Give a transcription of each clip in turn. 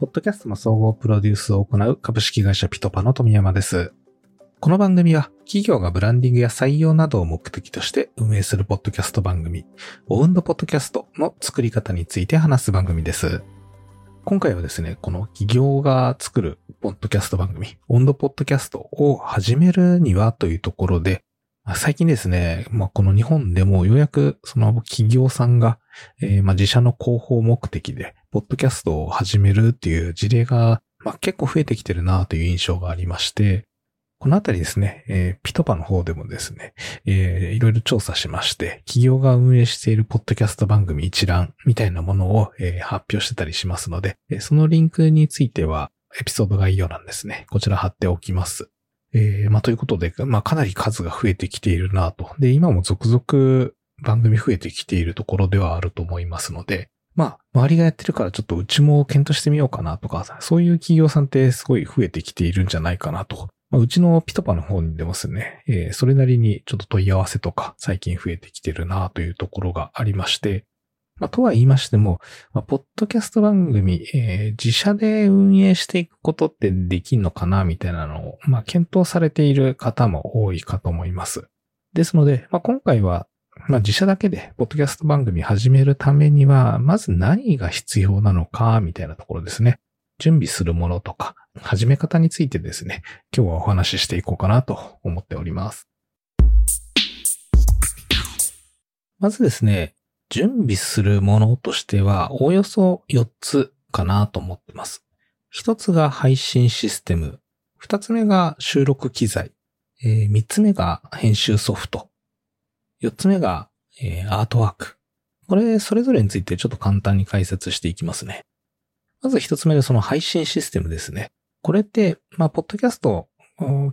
ポッドキャストの総合プロデュースを行う株式会社ピトパの富山です。この番組は企業がブランディングや採用などを目的として運営するポッドキャスト番組、オウンドポッドキャストの作り方について話す番組です。今回はですね、この企業が作るポッドキャスト番組、オンドポッドキャストを始めるにはというところで、最近ですね、まあ、この日本でもようやくその企業さんが、えー、まあ、自社の広報目的で、ポッドキャストを始めるっていう事例が、まあ、結構増えてきてるなという印象がありまして、このあたりですね、えー、ピトパの方でもですね、えー、いろいろ調査しまして、企業が運営しているポッドキャスト番組一覧みたいなものを、えー、発表してたりしますので、そのリンクについては、エピソード概要欄ですね。こちら貼っておきます。えー、まあ、ということで、まあ、かなり数が増えてきているなと。で、今も続々番組増えてきているところではあると思いますので、まあ、周りがやってるからちょっとうちも検討してみようかなとか、そういう企業さんってすごい増えてきているんじゃないかなと。まあ、うちのピトパの方にでもですね、えー、それなりにちょっと問い合わせとか最近増えてきてるなというところがありまして、まあ、とは言いましても、まあ、ポッドキャスト番組、えー、自社で運営していくことってできんのかなみたいなのを、まあ、検討されている方も多いかと思います。ですので、まあ、今回は、まあ、自社だけで、ポッドキャスト番組始めるためには、まず何が必要なのか、みたいなところですね。準備するものとか、始め方についてですね、今日はお話ししていこうかなと思っております。まずですね、準備するものとしては、おおよそ4つかなと思ってます。1つが配信システム。2つ目が収録機材。えー、3つ目が編集ソフト。4つ目が、えー、アートワーク。これ、それぞれについてちょっと簡単に解説していきますね。まず1つ目でその配信システムですね。これって、まあ、ポッドキャストを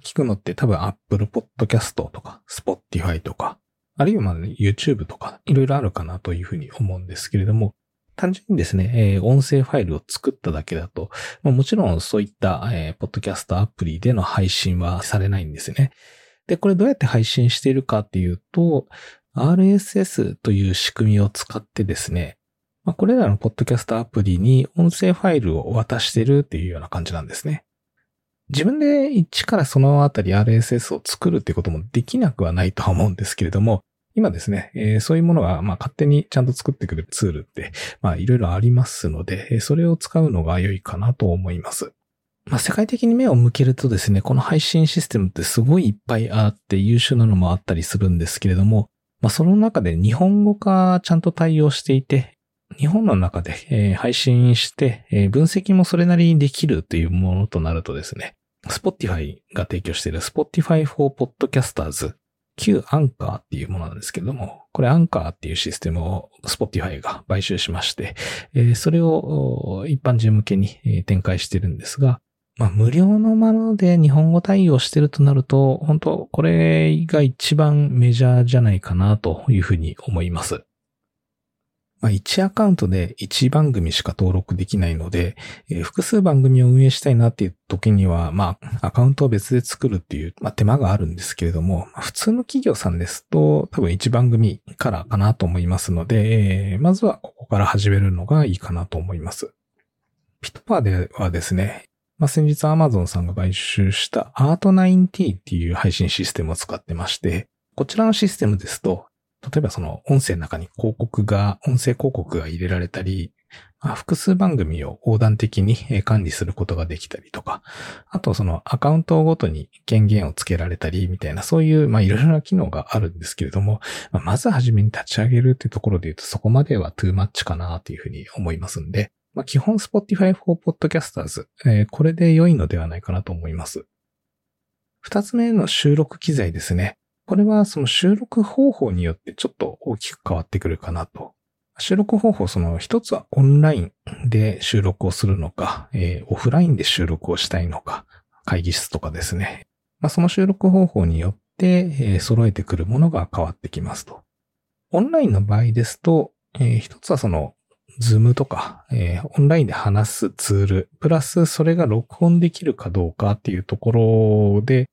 聞くのって多分 Apple Podcast とか Spotify とかあるいはまあ YouTube とかいろいろあるかなというふうに思うんですけれども、単純にですね、えー、音声ファイルを作っただけだと、まあ、もちろんそういった、えー、ポッドキャストアプリでの配信はされないんですね。で、これどうやって配信しているかっていうと、RSS という仕組みを使ってですね、まあ、これらのポッドキャストアプリに音声ファイルを渡してるっていうような感じなんですね。自分で一からそのあたり RSS を作るっていうこともできなくはないとは思うんですけれども、今ですね、えー、そういうものが、まあ、勝手にちゃんと作ってくれるツールって、まあ、いろいろありますので、それを使うのが良いかなと思います。まあ、世界的に目を向けるとですね、この配信システムってすごいいっぱいあって優秀なのもあったりするんですけれども、まあ、その中で日本語化ちゃんと対応していて、日本の中で、えー、配信して、えー、分析もそれなりにできるというものとなるとですね、Spotify が提供している Spotify for Podcasters 旧アンカーっていうものなんですけれども、これアンカーっていうシステムを Spotify が買収しまして、えそれを一般人向けに展開してるんですが、まあ、無料のもので日本語対応してるとなると、本当これが一番メジャーじゃないかなというふうに思います。まあ、1アカウントで1番組しか登録できないので、えー、複数番組を運営したいなっていう時には、まあ、アカウントを別で作るっていう、まあ、手間があるんですけれども、まあ、普通の企業さんですと、多分1番組からかなと思いますので、えー、まずはここから始めるのがいいかなと思います。ピットパーではですね、まあ、先日 Amazon さんが買収した Art9T っていう配信システムを使ってまして、こちらのシステムですと、例えばその音声の中に広告が、音声広告が入れられたり、まあ、複数番組を横断的に管理することができたりとか、あとそのアカウントごとに権限をつけられたりみたいな、そういういろいろな機能があるんですけれども、まあ、まずはじめに立ち上げるっていうところで言うとそこまではトゥーマッチかなというふうに思いますんで、まあ、基本 Spotify for Podcasters、えー、これで良いのではないかなと思います。二つ目の収録機材ですね。これはその収録方法によってちょっと大きく変わってくるかなと。収録方法、その一つはオンラインで収録をするのか、えー、オフラインで収録をしたいのか、会議室とかですね。まあ、その収録方法によって、えー、揃えてくるものが変わってきますと。オンラインの場合ですと、えー、一つはその、 Zoom とか、えー、オンラインで話すツール、プラスそれが録音できるかどうかっていうところで、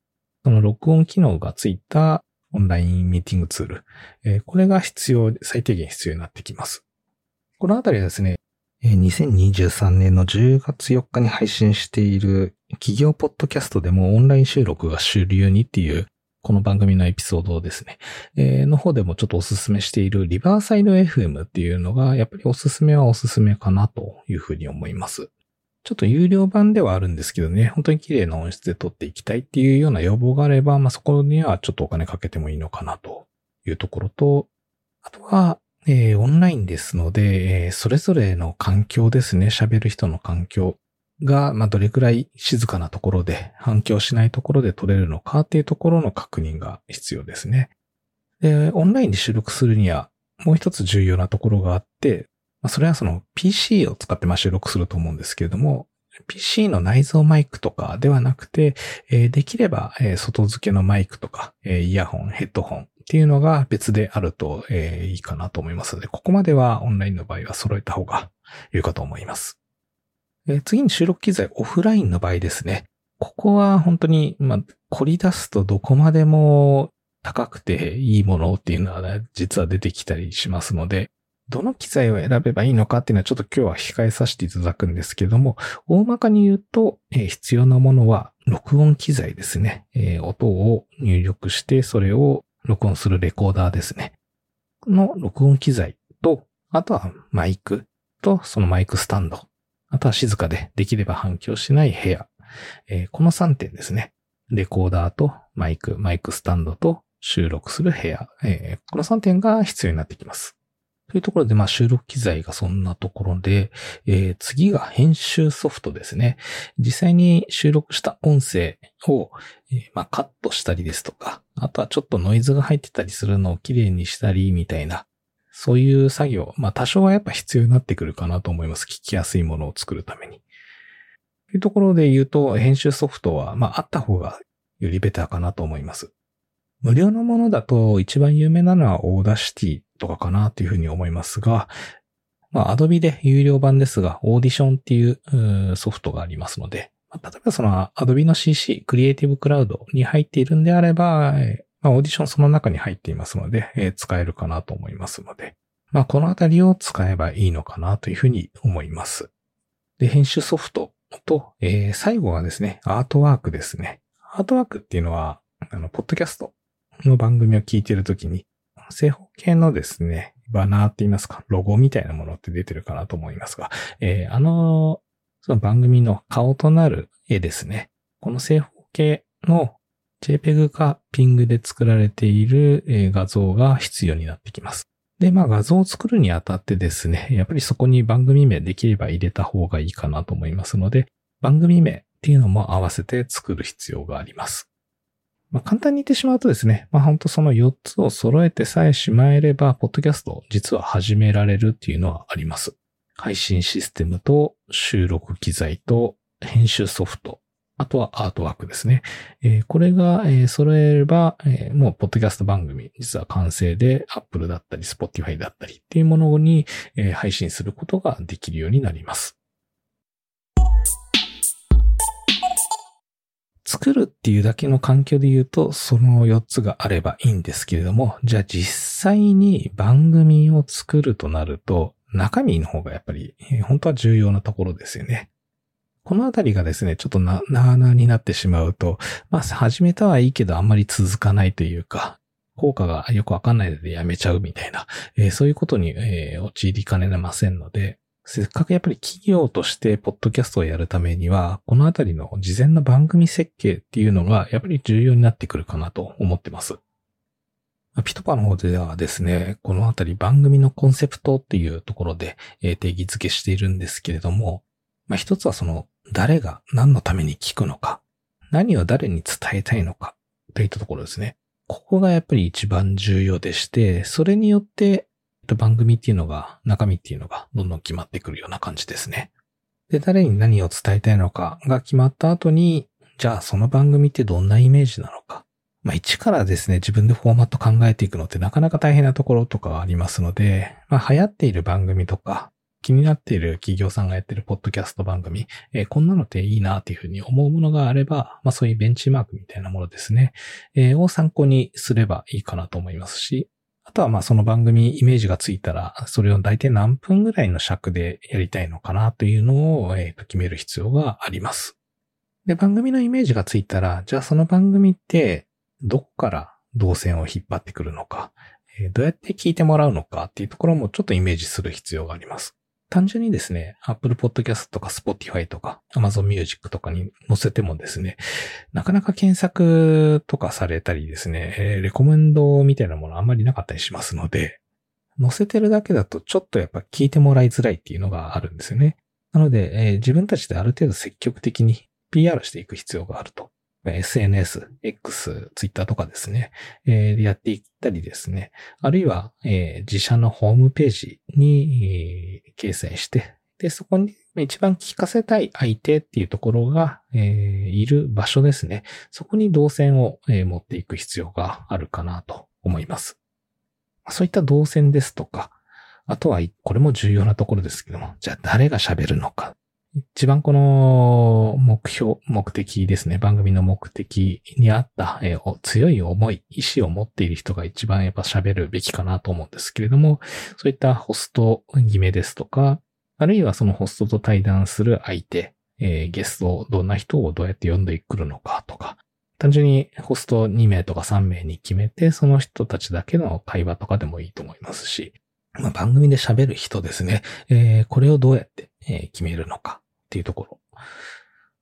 その録音機能がついたオンラインミーティングツール。えー、これが必要、最低限必要になってきます。このあたりはですね、2023年の10月4日に配信している企業ポッドキャストでもオンライン収録が主流にっていうこの番組のエピソードですね、えー、の方でもちょっとおすすめしているリバーサイド FM っていうのがやっぱりおすすめはおすすめかなというふうに思います。ちょっと有料版ではあるんですけどね、本当に綺麗な音質で撮っていきたいっていうような要望があれば、まあ、そこにはちょっとお金かけてもいいのかなというところと、あとは、えー、オンラインですので、えー、それぞれの環境ですね、喋る人の環境。が、まあ、どれくらい静かなところで、反響しないところで撮れるのかっていうところの確認が必要ですね。で、オンラインで収録するには、もう一つ重要なところがあって、まあ、それはその PC を使ってま収録すると思うんですけれども、PC の内蔵マイクとかではなくて、えー、できれば、えー、外付けのマイクとか、えー、イヤホン、ヘッドホン、っていうのが別であると、えー、いいかなと思いますので、ここまではオンラインの場合は揃えた方がいいかと思います。えー、次に収録機材オフラインの場合ですね。ここは本当に、まあ、凝り出すとどこまでも高くていいものっていうのは、ね、実は出てきたりしますので、どの機材を選べばいいのかっていうのはちょっと今日は控えさせていただくんですけども、大まかに言うと、えー、必要なものは録音機材ですね、えー、音を入力してそれを録音するレコーダーですね。の録音機材と、あとはマイクとそのマイクスタンド。あとは静かでできれば反響しない部屋。えー、この3点ですね。レコーダーとマイク、マイクスタンドと収録する部屋。えー、この3点が必要になってきます。というところで、まあ収録機材がそんなところで、えー、次が編集ソフトですね。実際に収録した音声を、えー、まあカットしたりですとか、あとはちょっとノイズが入ってたりするのをきれいにしたりみたいな、そういう作業、まあ多少はやっぱ必要になってくるかなと思います。聞きやすいものを作るために。というところで言うと、編集ソフトは、まああった方がよりベターかなと思います。無料のものだと一番有名なのは Audacity とかかなっていうふうに思いますが、まあ、Adobe で有料版ですが、オーディションっていうソフトがありますので、例えばその Adobe の CC、 Creative Cloud に入っているんであれば、まあ、オーディションその中に入っていますので、えー、使えるかなと思いますので、まあ、このあたりを使えばいいのかなというふうに思います。で、編集ソフトと、えー、最後はですね、アートワークですね。アートワークっていうのは、あの、ポッドキャストの番組を聞いているときに、正方形のですね、バナーって言いますか、ロゴみたいなものって出てるかなと思いますが、えー、あの、その番組の顔となる絵ですね。この正方形の JPEG か PING で作られている画像が必要になってきます。で、まあ画像を作るにあたってですね、やっぱりそこに番組名できれば入れた方がいいかなと思いますので、番組名っていうのも合わせて作る必要があります。まあ、簡単に言ってしまうとですね、まあ本当その4つを揃えてさえしまえれば、ポッドキャスト実は始められるっていうのはあります。配信システムと収録機材と編集ソフト、あとはアートワークですね。えー、これが、えー、揃えれば、えー、もうポッドキャスト番組、実は完成で Apple だったり Spotify だったりっていうものに、え配信することができるようになります。作るっていうだけの環境で言うと、その4つがあればいいんですけれども、じゃあ実際に番組を作るとなると、中身の方がやっぱり、本当は重要なところですよね。このあたりがですね、ちょっとな、なーなーになってしまうと、まあ、始めたはいいけどあんまり続かないというか、効果がよくわかんないのでやめちゃうみたいな、えー、そういうことに、えー、陥りかねませんので、せっかくやっぱり企業としてポッドキャストをやるためには、このあたりの事前の番組設計っていうのがやっぱり重要になってくるかなと思ってます。ピトパの方ではですね、このあたり番組のコンセプトっていうところで定義づけしているんですけれども、まあ、一つはその誰が何のために聞くのか、何を誰に伝えたいのかといったところですね。ここがやっぱり一番重要でして、それによって番組っていうのが、中身っていうのがどんどん決まってくるような感じですね。で、誰に何を伝えたいのかが決まった後に、じゃあその番組ってどんなイメージなのか。まあ一からですね、自分でフォーマット考えていくのってなかなか大変なところとかはありますので、まあ流行っている番組とか、気になっている企業さんがやってるポッドキャスト番組、えー、こんなのっていいなっていうふうに思うものがあれば、まあそういうベンチマークみたいなものですね、えー、を参考にすればいいかなと思いますし、あとはまあその番組イメージがついたら、それを大体何分ぐらいの尺でやりたいのかなというのを、えー、と決める必要があります。で、番組のイメージがついたら、じゃあその番組ってどっから動線を引っ張ってくるのか、えー、どうやって聞いてもらうのかっていうところもちょっとイメージする必要があります。単純にですね、Apple Podcast とか Spotify とか Amazon Music とかに載せてもですね、なかなか検索とかされたりですね、え、レコメンドみたいなものあんまりなかったりしますので、載せてるだけだとちょっとやっぱ聞いてもらいづらいっていうのがあるんですよね。なので、え、自分たちである程度積極的に PR していく必要があると。SNS、X、Twitter とかですね、えー、やっていったりですね、あるいは、えー、自社のホームページに、えー、掲載して、で、そこに一番聞かせたい相手っていうところが、えー、いる場所ですね。そこに動線を、えー、持っていく必要があるかなと思います。そういった動線ですとか、あとは、これも重要なところですけども、じゃあ誰が喋るのか。一番この目標、目的ですね。番組の目的にあった、えー、強い思い、意志を持っている人が一番やっぱ喋るべきかなと思うんですけれども、そういったホスト決めですとか、あるいはそのホストと対談する相手、えー、ゲスト、どんな人をどうやって呼んでくるのかとか、単純にホスト2名とか3名に決めて、その人たちだけの会話とかでもいいと思いますし、まあ、番組で喋る人ですね、えー、これをどうやって、え決めるのか。っていうところ。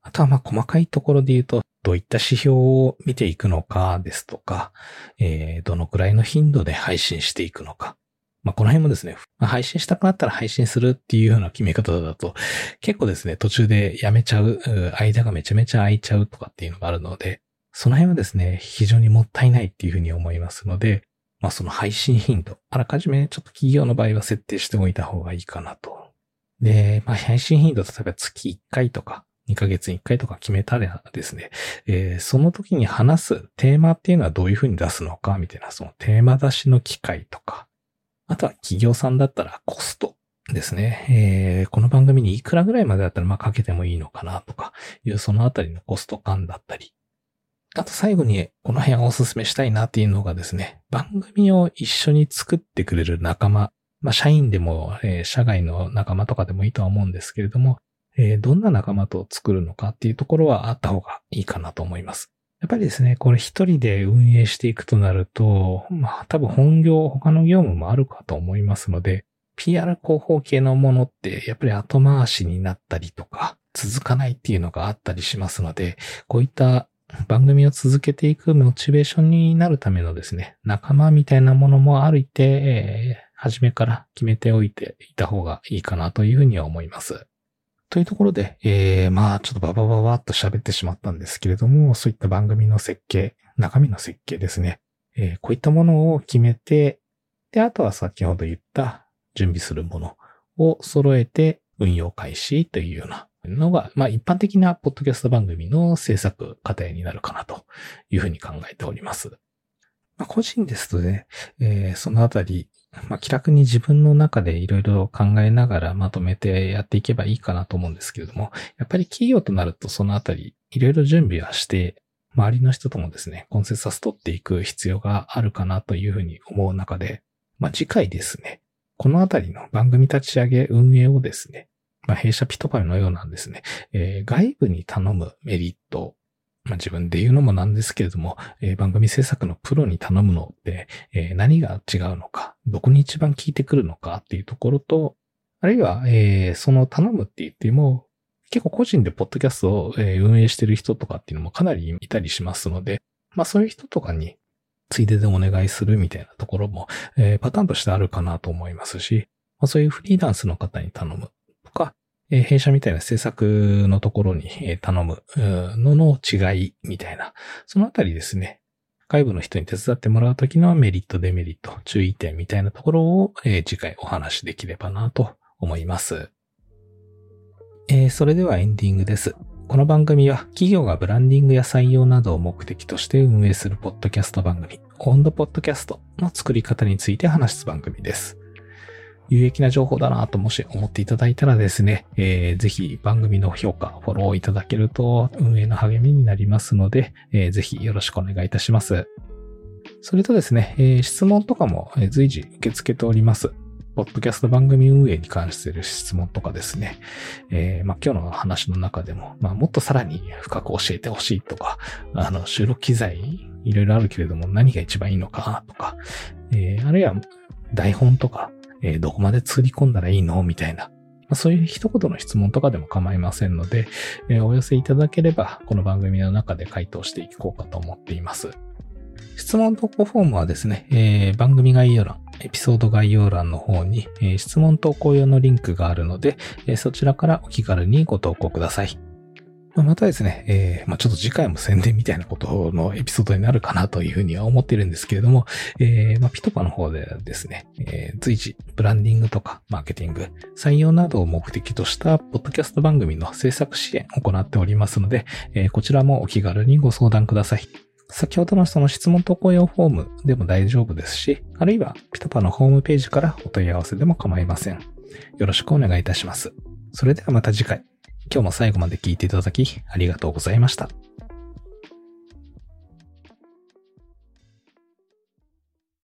あとはまあ細かいところで言うと、どういった指標を見ていくのかですとか、えー、どのくらいの頻度で配信していくのか。まあ、この辺もですね、ま配信したくなったら配信するっていうような決め方だと、結構ですね、途中でやめちゃう、間がめちゃめちゃ空いちゃうとかっていうのがあるので、その辺はですね、非常にもったいないっていうふうに思いますので、まあ、その配信頻度、あらかじめちょっと企業の場合は設定しておいた方がいいかなとで、まあ、配信頻度、例えば月1回とか、2ヶ月に1回とか決めたらですね、えー、その時に話すテーマっていうのはどういうふうに出すのか、みたいな、そのテーマ出しの機会とか、あとは企業さんだったらコストですね。えー、この番組にいくらぐらいまでだったら、まあ、かけてもいいのかなとか、いうそのあたりのコスト感だったり、あと最後にこの辺をお勧めしたいなっていうのがですね、番組を一緒に作ってくれる仲間まあ、社員でも、えー、社外の仲間とかでもいいとは思うんですけれども、えー、どんな仲間と作るのかっていうところはあった方がいいかなと思います。やっぱりですね、これ一人で運営していくとなると、まあ多分本業、他の業務もあるかと思いますので、PR 広報系のものってやっぱり後回しになったりとか、続かないっていうのがあったりしますので、こういった番組を続けていくモチベーションになるためのですね、仲間みたいなものもあるいて、え、初めから決めておいていた方がいいかなというふうには思います。というところで、えー、まあちょっとババババッと喋ってしまったんですけれども、そういった番組の設計、中身の設計ですね。えー、こういったものを決めて、で、あとは先ほど言った準備するものを揃えて運用開始というようなのが、まあ一般的なポッドキャスト番組の制作過程になるかなというふうに考えております。ま、個人ですとね、えー、そのあたりまあ、気楽に自分の中でいろいろ考えながらまとめてやっていけばいいかなと思うんですけれども、やっぱり企業となるとそのあたりいろいろ準備はして、周りの人ともですね、コンセンサス取っていく必要があるかなというふうに思う中で、まあ、次回ですね、このあたりの番組立ち上げ運営をですね、まあ、弊社ピトパイのようなんですね、えー、外部に頼むメリットまあ、自分で言うのもなんですけれども、えー、番組制作のプロに頼むのって、えー、何が違うのか、どこに一番効いてくるのかっていうところと、あるいは、えー、その頼むって言っても、結構個人でポッドキャストを、運営してる人とかっていうのもかなりいたりしますので、まあそういう人とかについででお願いするみたいなところも、えパターンとしてあるかなと思いますし、まあ、そういうフリーランスの方に頼むとか、え弊社みたいな制作のところに頼むのの違いみたいな、そのあたりですね、外部の人に手伝ってもらうときのメリット、デメリット、注意点みたいなところを、え次回お話しできればなと思います。えー、それではエンディングです。この番組は企業がブランディングや採用などを目的として運営するポッドキャスト番組、オンドポッドキャストの作り方について話す番組です。有益な情報だなともし思っていただいたらですね、えー、ぜひ番組の評価、フォローいただけると運営の励みになりますので、えー、ぜひよろしくお願いいたします。それとですね、えー、質問とかも随時受け付けております。ポッドキャスト番組運営に関している質問とかですね、えー、まあ、今日の話の中でも、まあ、もっとさらに深く教えてほしいとか、あの、収録機材いろいろあるけれども何が一番いいのかとか、えー、あるいは台本とか、えー、どこまで作り込んだらいいの？みたいな、まあ、そういう一言の質問とかでも構いませんので、えー、お寄せいただければ、この番組の中で回答していこうかと思っています。質問投稿フォームはですね、えー、番組概要欄、エピソード概要欄の方に、えー、質問投稿用のリンクがあるので、えー、そちらからお気軽にご投稿ください。またですね、えー、まあ、ちょっと次回も宣伝みたいなことのエピソードになるかなというふうには思ってるんですけれども、えー、まあ、ピトパの方でですね、えー、随時、ブランディングとかマーケティング、採用などを目的としたポッドキャスト番組の制作支援を行っておりますので、えー、こちらもお気軽にご相談ください。先ほどのその質問投稿用フォームでも大丈夫ですし、あるいはピトパのホームページからお問い合わせでも構いません。よろしくお願いいたします。それではまた次回。今日も最後まで聞いていただきありがとうございました。